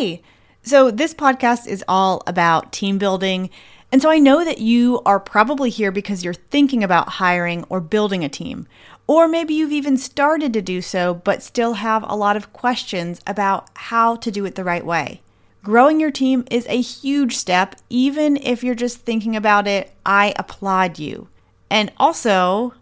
Hey, so this podcast is all about team building. And so I know that you are probably here because you're thinking about hiring or building a team. Or maybe you've even started to do so, but still have a lot of questions about how to do it the right way. Growing your team is a huge step, even if you're just thinking about it. I applaud you. And also,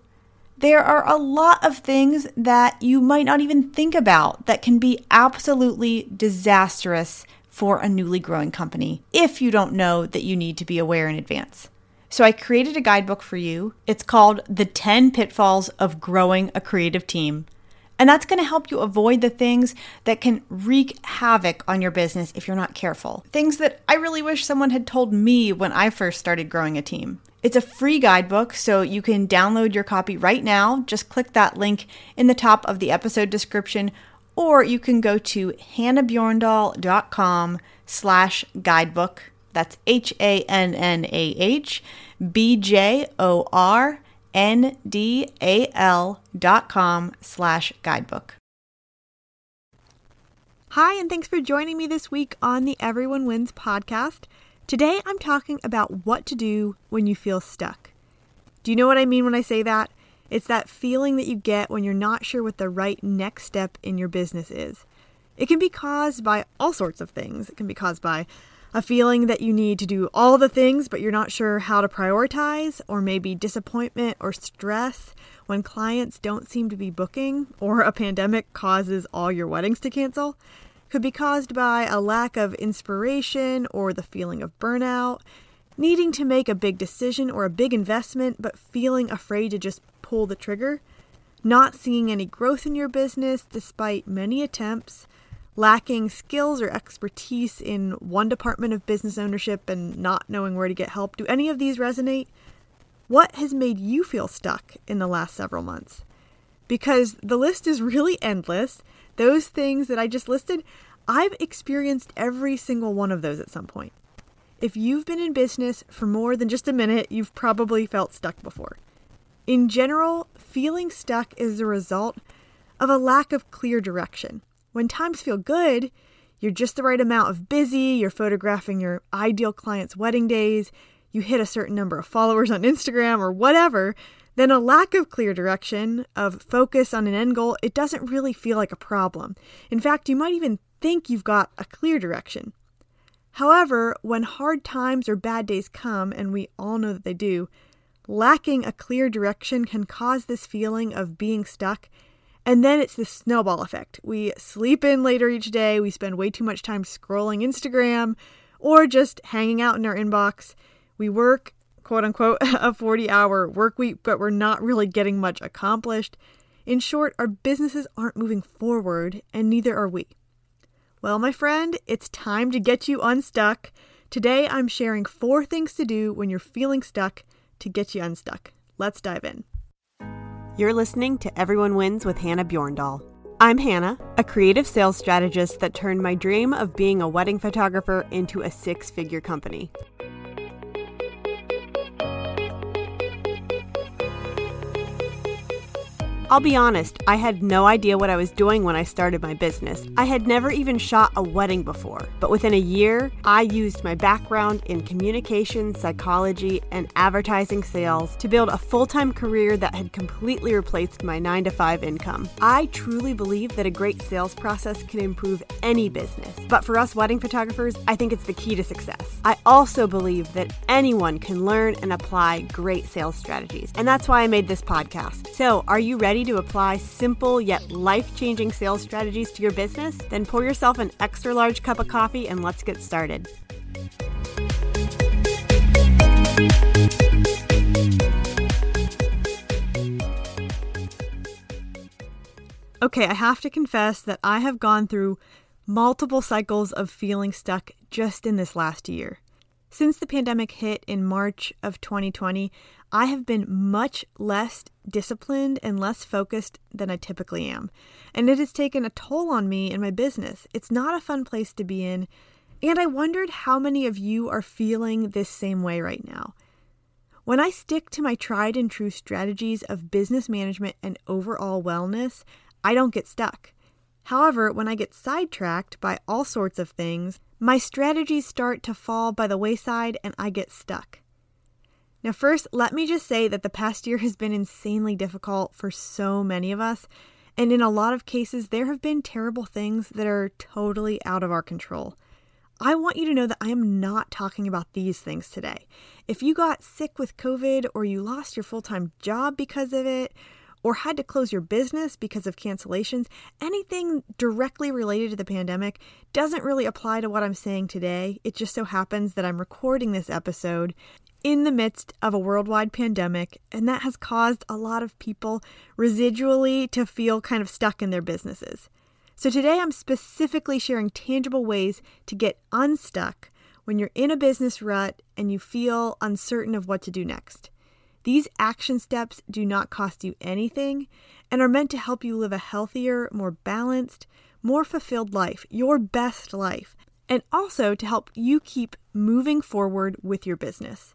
there are a lot of things that you might not even think about that can be absolutely disastrous for a newly growing company if you don't know that you need to be aware in advance. So I created a guidebook for you. It's called The 10 Pitfalls of Growing a Creative Team. And that's going to help you avoid the things that can wreak havoc on your business if you're not careful. Things that I really wish someone had told me when I first started growing a team. It's a free guidebook, so you can download your copy right now. Just click that link in the top of the episode description, or you can go to hannahbjorndal.com slash guidebook. That's H A N N A H B J O R N D A L dot com slash guidebook. Hi, and thanks for joining me this week on the Everyone Wins podcast. Today I'm talking about what to do when you feel stuck. Do you know what I mean when I say that? It's that feeling that you get when you're not sure what the right next step in your business is. It can be caused by all sorts of things. It can be caused by a feeling that you need to do all the things, but you're not sure how to prioritize, or maybe disappointment or stress when clients don't seem to be booking, or a pandemic causes all your weddings to cancel. Could be caused by a lack of inspiration or the feeling of burnout, needing to make a big decision or a big investment, but feeling afraid to just pull the trigger, not seeing any growth in your business despite many attempts lacking skills or expertise in one department of business ownership and not knowing where to get help. Do any of these resonate? What has made you feel stuck in the last several months? Because the list is really endless. Those things that I just listed, I've experienced every single one of those at some point. If you've been in business for more than just a minute, you've probably felt stuck before. In general, feeling stuck is the result of a lack of clear direction. When times feel good, you're just the right amount of busy, you're photographing your ideal client's wedding days, you hit a certain number of followers on Instagram or whatever, then a lack of clear direction, of focus on an end goal, it doesn't really feel like a problem. In fact, you might even think you've got a clear direction. However, when hard times or bad days come, and we all know that they do, lacking a clear direction can cause this feeling of being stuck and then it's the snowball effect. We sleep in later each day, we spend way too much time scrolling Instagram or just hanging out in our inbox. We work, quote unquote, a 40 hour work week, but we're not really getting much accomplished. In short, our businesses aren't moving forward, and neither are we. Well, my friend, it's time to get you unstuck. Today, I'm sharing four things to do when you're feeling stuck to get you unstuck. Let's dive in. You're listening to Everyone Wins with Hannah Bjorndal. I'm Hannah, a creative sales strategist that turned my dream of being a wedding photographer into a six figure company. I'll be honest, I had no idea what I was doing when I started my business. I had never even shot a wedding before, but within a year, I used my background in communication, psychology, and advertising sales to build a full time career that had completely replaced my 9 to 5 income. I truly believe that a great sales process can improve any business, but for us wedding photographers, I think it's the key to success. I also believe that anyone can learn and apply great sales strategies, and that's why I made this podcast. So, are you ready? Ready to apply simple yet life changing sales strategies to your business? Then pour yourself an extra large cup of coffee and let's get started. Okay, I have to confess that I have gone through multiple cycles of feeling stuck just in this last year. Since the pandemic hit in March of 2020, I have been much less disciplined and less focused than I typically am. And it has taken a toll on me and my business. It's not a fun place to be in. And I wondered how many of you are feeling this same way right now. When I stick to my tried and true strategies of business management and overall wellness, I don't get stuck. However, when I get sidetracked by all sorts of things, my strategies start to fall by the wayside and I get stuck. Now, first, let me just say that the past year has been insanely difficult for so many of us. And in a lot of cases, there have been terrible things that are totally out of our control. I want you to know that I am not talking about these things today. If you got sick with COVID or you lost your full time job because of it, or had to close your business because of cancellations, anything directly related to the pandemic doesn't really apply to what I'm saying today. It just so happens that I'm recording this episode in the midst of a worldwide pandemic, and that has caused a lot of people residually to feel kind of stuck in their businesses. So today I'm specifically sharing tangible ways to get unstuck when you're in a business rut and you feel uncertain of what to do next. These action steps do not cost you anything and are meant to help you live a healthier, more balanced, more fulfilled life, your best life, and also to help you keep moving forward with your business.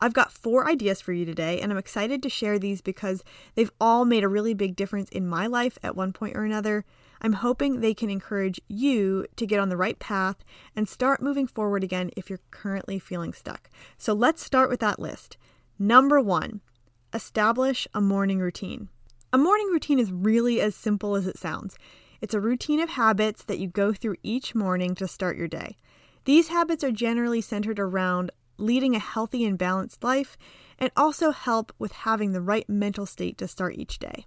I've got four ideas for you today, and I'm excited to share these because they've all made a really big difference in my life at one point or another. I'm hoping they can encourage you to get on the right path and start moving forward again if you're currently feeling stuck. So let's start with that list. Number one, establish a morning routine. A morning routine is really as simple as it sounds. It's a routine of habits that you go through each morning to start your day. These habits are generally centered around leading a healthy and balanced life, and also help with having the right mental state to start each day.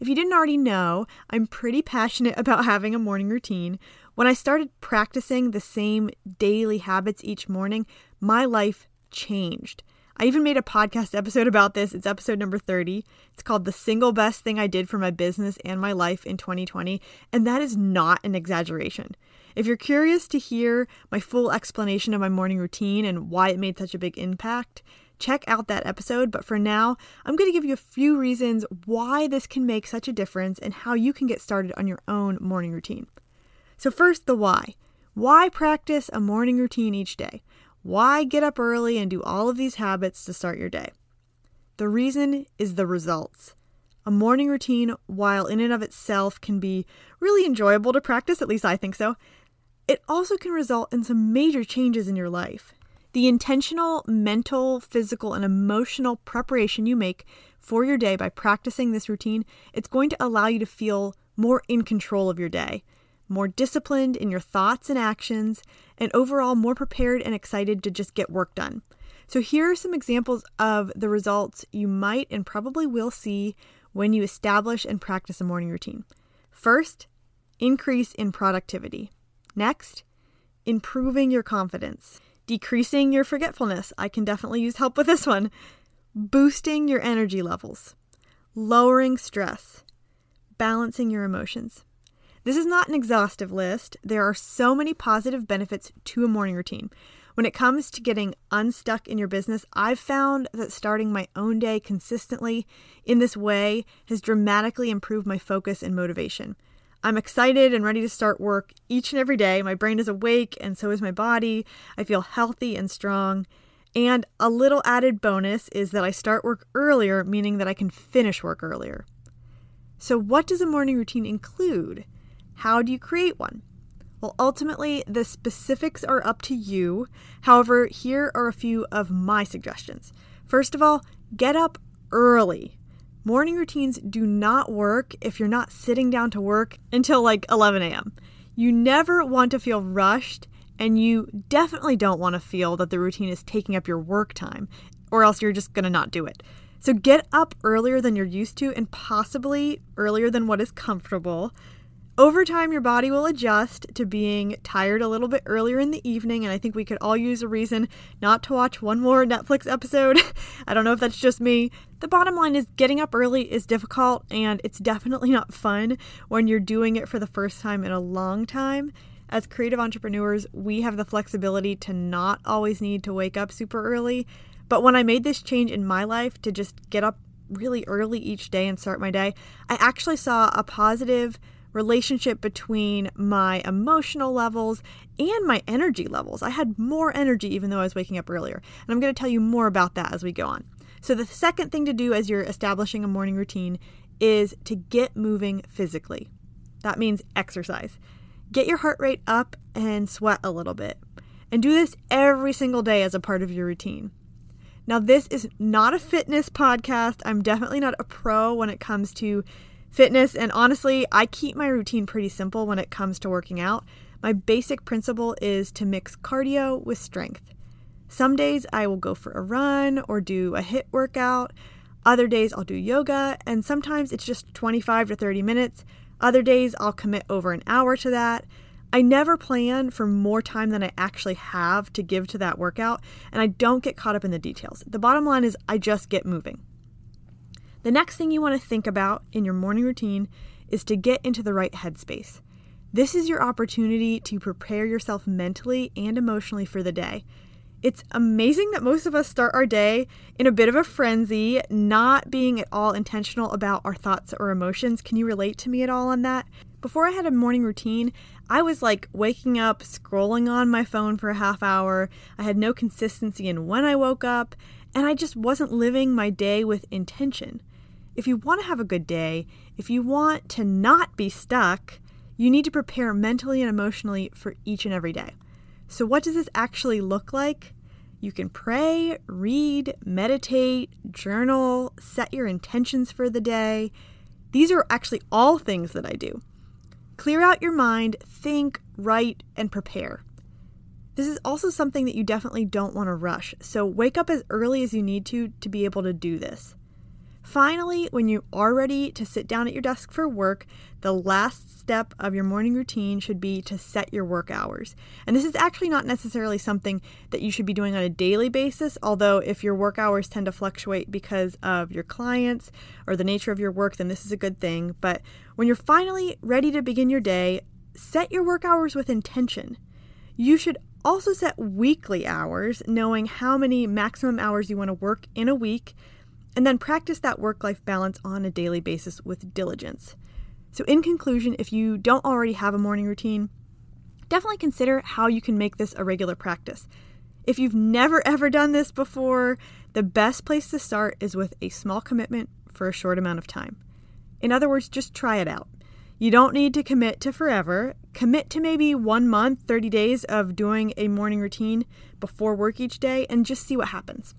If you didn't already know, I'm pretty passionate about having a morning routine. When I started practicing the same daily habits each morning, my life changed. I even made a podcast episode about this. It's episode number 30. It's called The Single Best Thing I Did for My Business and My Life in 2020. And that is not an exaggeration. If you're curious to hear my full explanation of my morning routine and why it made such a big impact, check out that episode. But for now, I'm going to give you a few reasons why this can make such a difference and how you can get started on your own morning routine. So, first, the why. Why practice a morning routine each day? Why get up early and do all of these habits to start your day? The reason is the results. A morning routine, while in and of itself can be really enjoyable to practice, at least I think so, it also can result in some major changes in your life. The intentional mental, physical, and emotional preparation you make for your day by practicing this routine, it's going to allow you to feel more in control of your day, more disciplined in your thoughts and actions, and overall more prepared and excited to just get work done. So, here are some examples of the results you might and probably will see when you establish and practice a morning routine. First, increase in productivity. Next, improving your confidence, decreasing your forgetfulness. I can definitely use help with this one. Boosting your energy levels, lowering stress, balancing your emotions. This is not an exhaustive list. There are so many positive benefits to a morning routine. When it comes to getting unstuck in your business, I've found that starting my own day consistently in this way has dramatically improved my focus and motivation. I'm excited and ready to start work each and every day. My brain is awake, and so is my body. I feel healthy and strong. And a little added bonus is that I start work earlier, meaning that I can finish work earlier. So, what does a morning routine include? How do you create one? Well, ultimately, the specifics are up to you. However, here are a few of my suggestions. First of all, get up early. Morning routines do not work if you're not sitting down to work until like 11 a.m. You never want to feel rushed, and you definitely don't want to feel that the routine is taking up your work time, or else you're just going to not do it. So get up earlier than you're used to, and possibly earlier than what is comfortable. Over time, your body will adjust to being tired a little bit earlier in the evening, and I think we could all use a reason not to watch one more Netflix episode. I don't know if that's just me. The bottom line is getting up early is difficult, and it's definitely not fun when you're doing it for the first time in a long time. As creative entrepreneurs, we have the flexibility to not always need to wake up super early. But when I made this change in my life to just get up really early each day and start my day, I actually saw a positive relationship between my emotional levels and my energy levels. I had more energy even though I was waking up earlier. And I'm going to tell you more about that as we go on. So, the second thing to do as you're establishing a morning routine is to get moving physically. That means exercise. Get your heart rate up and sweat a little bit. And do this every single day as a part of your routine. Now, this is not a fitness podcast. I'm definitely not a pro when it comes to fitness. And honestly, I keep my routine pretty simple when it comes to working out. My basic principle is to mix cardio with strength. Some days I will go for a run or do a HIIT workout. Other days I'll do yoga, and sometimes it's just 25 to 30 minutes. Other days I'll commit over an hour to that. I never plan for more time than I actually have to give to that workout, and I don't get caught up in the details. The bottom line is I just get moving. The next thing you want to think about in your morning routine is to get into the right headspace. This is your opportunity to prepare yourself mentally and emotionally for the day. It's amazing that most of us start our day in a bit of a frenzy, not being at all intentional about our thoughts or emotions. Can you relate to me at all on that? Before I had a morning routine, I was like waking up, scrolling on my phone for a half hour. I had no consistency in when I woke up, and I just wasn't living my day with intention. If you want to have a good day, if you want to not be stuck, you need to prepare mentally and emotionally for each and every day. So, what does this actually look like? You can pray, read, meditate, journal, set your intentions for the day. These are actually all things that I do. Clear out your mind, think, write, and prepare. This is also something that you definitely don't want to rush, so wake up as early as you need to to be able to do this. Finally, when you are ready to sit down at your desk for work, the last step of your morning routine should be to set your work hours. And this is actually not necessarily something that you should be doing on a daily basis, although if your work hours tend to fluctuate because of your clients or the nature of your work, then this is a good thing. But when you're finally ready to begin your day, set your work hours with intention. You should also set weekly hours, knowing how many maximum hours you want to work in a week and then practice that work life balance on a daily basis with diligence. So, in conclusion, if you don't already have a morning routine, definitely consider how you can make this a regular practice. If you've never ever done this before, the best place to start is with a small commitment for a short amount of time. In other words, just try it out. You don't need to commit to forever. Commit to maybe one month, 30 days of doing a morning routine before work each day and just see what happens.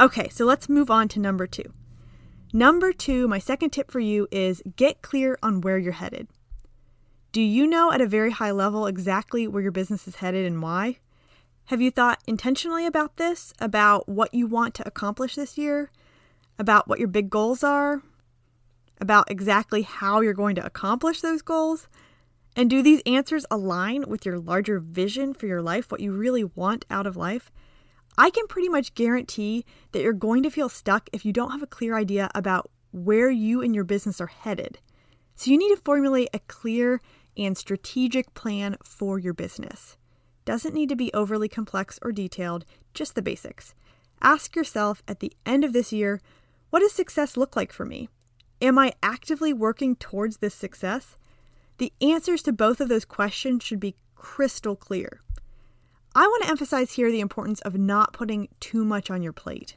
Okay, so let's move on to number two. Number two, my second tip for you is get clear on where you're headed. Do you know at a very high level exactly where your business is headed and why? Have you thought intentionally about this, about what you want to accomplish this year, about what your big goals are, about exactly how you're going to accomplish those goals? And do these answers align with your larger vision for your life, what you really want out of life? I can pretty much guarantee that you're going to feel stuck if you don't have a clear idea about where you and your business are headed. So you need to formulate a clear and strategic plan for your business. Doesn't need to be overly complex or detailed, just the basics. Ask yourself at the end of this year, what does success look like for me? Am I actively working towards this success? The answers to both of those questions should be crystal clear. I want to emphasize here the importance of not putting too much on your plate.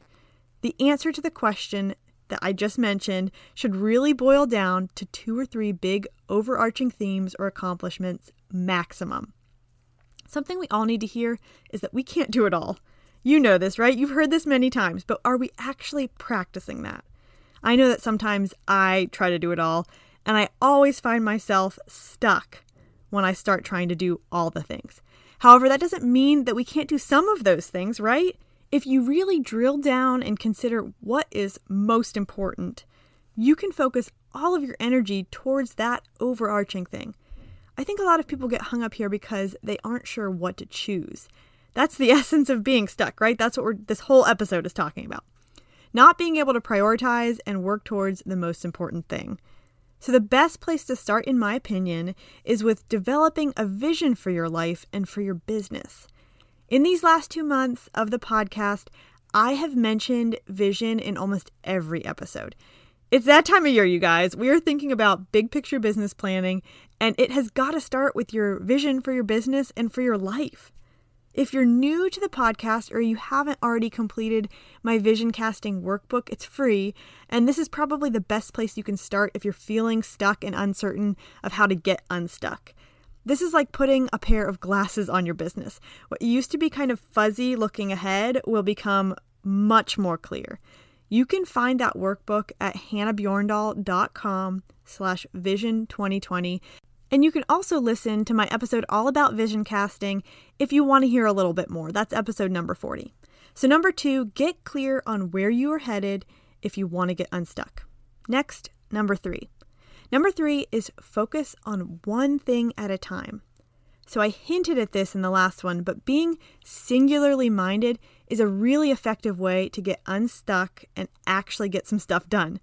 The answer to the question that I just mentioned should really boil down to two or three big overarching themes or accomplishments maximum. Something we all need to hear is that we can't do it all. You know this, right? You've heard this many times, but are we actually practicing that? I know that sometimes I try to do it all, and I always find myself stuck when I start trying to do all the things. However, that doesn't mean that we can't do some of those things, right? If you really drill down and consider what is most important, you can focus all of your energy towards that overarching thing. I think a lot of people get hung up here because they aren't sure what to choose. That's the essence of being stuck, right? That's what this whole episode is talking about. Not being able to prioritize and work towards the most important thing. So, the best place to start, in my opinion, is with developing a vision for your life and for your business. In these last two months of the podcast, I have mentioned vision in almost every episode. It's that time of year, you guys. We are thinking about big picture business planning, and it has got to start with your vision for your business and for your life. If you're new to the podcast or you haven't already completed my vision casting workbook, it's free. And this is probably the best place you can start if you're feeling stuck and uncertain of how to get unstuck. This is like putting a pair of glasses on your business. What used to be kind of fuzzy looking ahead will become much more clear. You can find that workbook at hannahbjorndal.com slash vision 2020 and you can also listen to my episode all about vision casting if you want to hear a little bit more. That's episode number 40. So, number two, get clear on where you are headed if you want to get unstuck. Next, number three. Number three is focus on one thing at a time. So, I hinted at this in the last one, but being singularly minded is a really effective way to get unstuck and actually get some stuff done.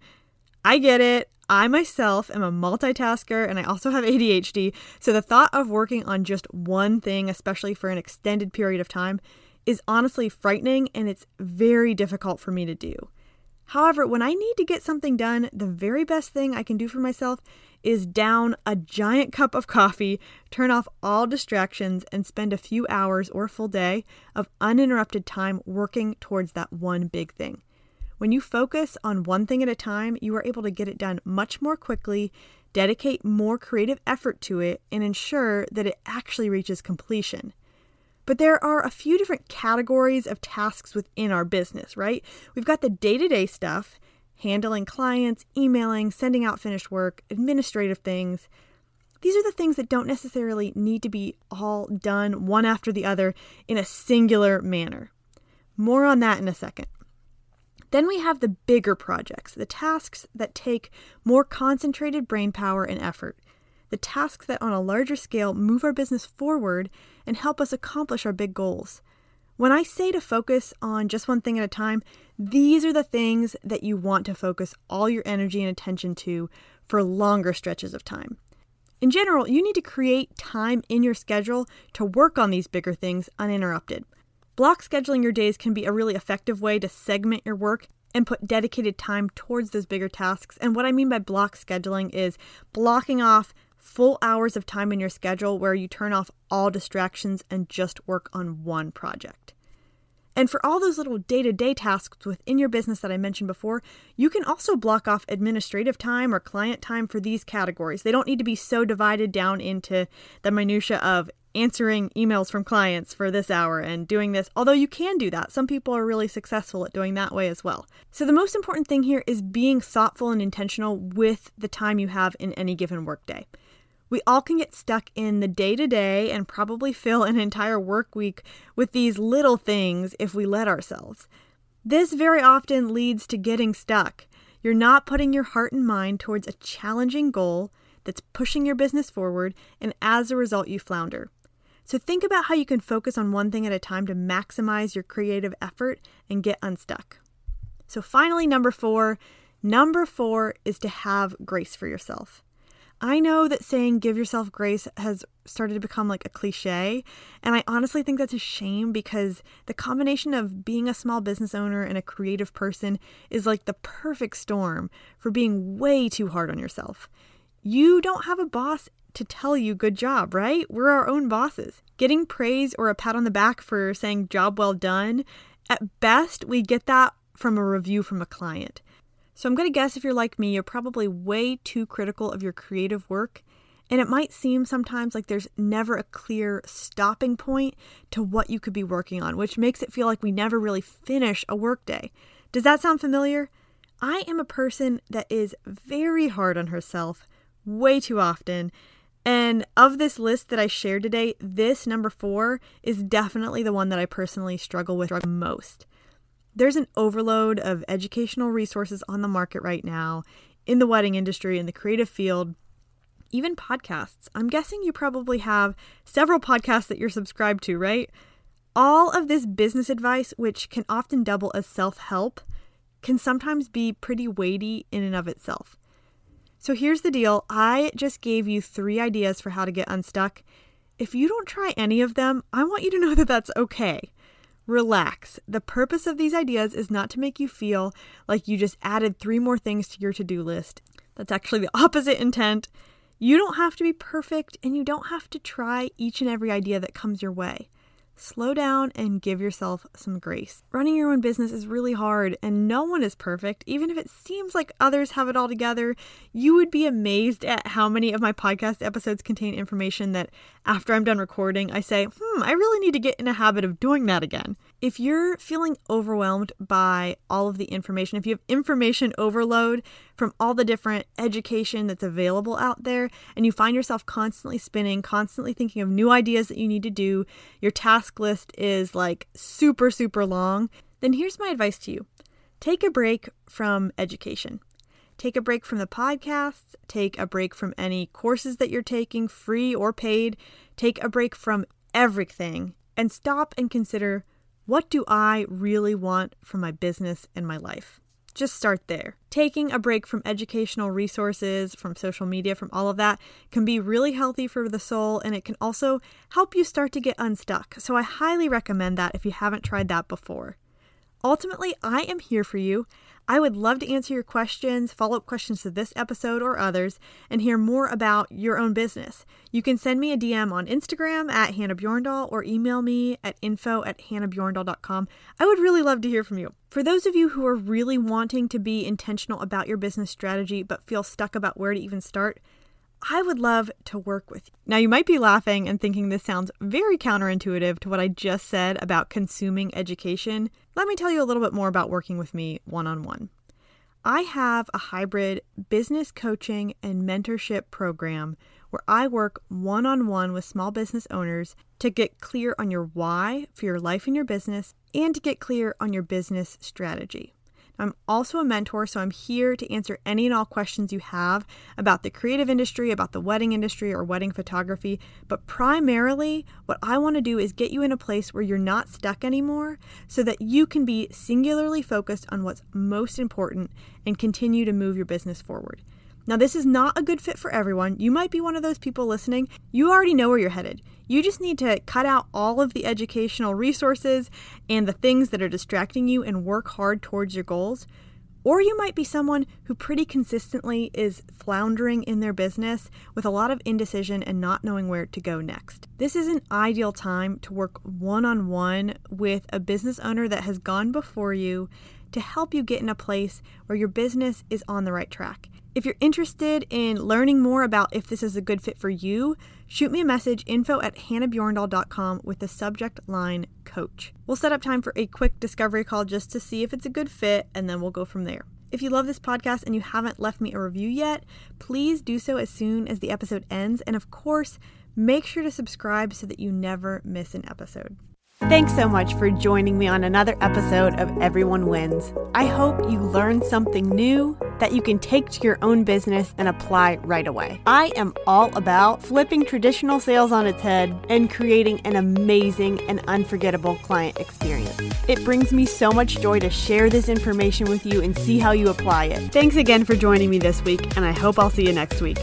I get it. I myself am a multitasker and I also have ADHD, so the thought of working on just one thing, especially for an extended period of time, is honestly frightening and it's very difficult for me to do. However, when I need to get something done, the very best thing I can do for myself is down a giant cup of coffee, turn off all distractions, and spend a few hours or full day of uninterrupted time working towards that one big thing. When you focus on one thing at a time, you are able to get it done much more quickly, dedicate more creative effort to it, and ensure that it actually reaches completion. But there are a few different categories of tasks within our business, right? We've got the day to day stuff, handling clients, emailing, sending out finished work, administrative things. These are the things that don't necessarily need to be all done one after the other in a singular manner. More on that in a second. Then we have the bigger projects, the tasks that take more concentrated brain power and effort, the tasks that on a larger scale move our business forward and help us accomplish our big goals. When I say to focus on just one thing at a time, these are the things that you want to focus all your energy and attention to for longer stretches of time. In general, you need to create time in your schedule to work on these bigger things uninterrupted. Block scheduling your days can be a really effective way to segment your work and put dedicated time towards those bigger tasks. And what I mean by block scheduling is blocking off full hours of time in your schedule where you turn off all distractions and just work on one project. And for all those little day to day tasks within your business that I mentioned before, you can also block off administrative time or client time for these categories. They don't need to be so divided down into the minutiae of answering emails from clients for this hour and doing this, although you can do that. Some people are really successful at doing that way as well. So, the most important thing here is being thoughtful and intentional with the time you have in any given workday. We all can get stuck in the day to day and probably fill an entire work week with these little things if we let ourselves. This very often leads to getting stuck. You're not putting your heart and mind towards a challenging goal that's pushing your business forward, and as a result, you flounder. So think about how you can focus on one thing at a time to maximize your creative effort and get unstuck. So finally, number four. Number four is to have grace for yourself. I know that saying give yourself grace has started to become like a cliche, and I honestly think that's a shame because the combination of being a small business owner and a creative person is like the perfect storm for being way too hard on yourself. You don't have a boss to tell you good job, right? We're our own bosses. Getting praise or a pat on the back for saying job well done, at best, we get that from a review from a client. So I'm going to guess if you're like me, you're probably way too critical of your creative work. And it might seem sometimes like there's never a clear stopping point to what you could be working on, which makes it feel like we never really finish a workday. Does that sound familiar? I am a person that is very hard on herself way too often and of this list that I shared today, this number four is definitely the one that I personally struggle with most. There's an overload of educational resources on the market right now in the wedding industry, in the creative field, even podcasts. I'm guessing you probably have several podcasts that you're subscribed to, right? All of this business advice, which can often double as self help, can sometimes be pretty weighty in and of itself. So here's the deal I just gave you three ideas for how to get unstuck. If you don't try any of them, I want you to know that that's okay. Relax. The purpose of these ideas is not to make you feel like you just added three more things to your to do list. That's actually the opposite intent. You don't have to be perfect and you don't have to try each and every idea that comes your way. Slow down and give yourself some grace. Running your own business is really hard and no one is perfect. Even if it seems like others have it all together, you would be amazed at how many of my podcast episodes contain information that after I'm done recording, I say, hmm, I really need to get in a habit of doing that again. If you're feeling overwhelmed by all of the information, if you have information overload from all the different education that's available out there, and you find yourself constantly spinning, constantly thinking of new ideas that you need to do, your task list is like super, super long, then here's my advice to you take a break from education. Take a break from the podcasts, take a break from any courses that you're taking, free or paid. Take a break from everything and stop and consider what do I really want from my business and my life? Just start there. Taking a break from educational resources, from social media, from all of that can be really healthy for the soul and it can also help you start to get unstuck. So I highly recommend that if you haven't tried that before. Ultimately, I am here for you. I would love to answer your questions, follow up questions to this episode or others, and hear more about your own business. You can send me a DM on Instagram at Hannah Bjorndal or email me at info at hannahbjorndal.com. I would really love to hear from you. For those of you who are really wanting to be intentional about your business strategy but feel stuck about where to even start, I would love to work with you. Now, you might be laughing and thinking this sounds very counterintuitive to what I just said about consuming education. Let me tell you a little bit more about working with me one on one. I have a hybrid business coaching and mentorship program where I work one on one with small business owners to get clear on your why for your life and your business and to get clear on your business strategy. I'm also a mentor, so I'm here to answer any and all questions you have about the creative industry, about the wedding industry, or wedding photography. But primarily, what I want to do is get you in a place where you're not stuck anymore so that you can be singularly focused on what's most important and continue to move your business forward. Now, this is not a good fit for everyone. You might be one of those people listening. You already know where you're headed. You just need to cut out all of the educational resources and the things that are distracting you and work hard towards your goals. Or you might be someone who pretty consistently is floundering in their business with a lot of indecision and not knowing where to go next. This is an ideal time to work one on one with a business owner that has gone before you to help you get in a place where your business is on the right track. If you're interested in learning more about if this is a good fit for you, shoot me a message info at hannahbjorndal.com with the subject line coach. We'll set up time for a quick discovery call just to see if it's a good fit, and then we'll go from there. If you love this podcast and you haven't left me a review yet, please do so as soon as the episode ends. And of course, make sure to subscribe so that you never miss an episode. Thanks so much for joining me on another episode of Everyone Wins. I hope you learned something new that you can take to your own business and apply right away. I am all about flipping traditional sales on its head and creating an amazing and unforgettable client experience. It brings me so much joy to share this information with you and see how you apply it. Thanks again for joining me this week, and I hope I'll see you next week.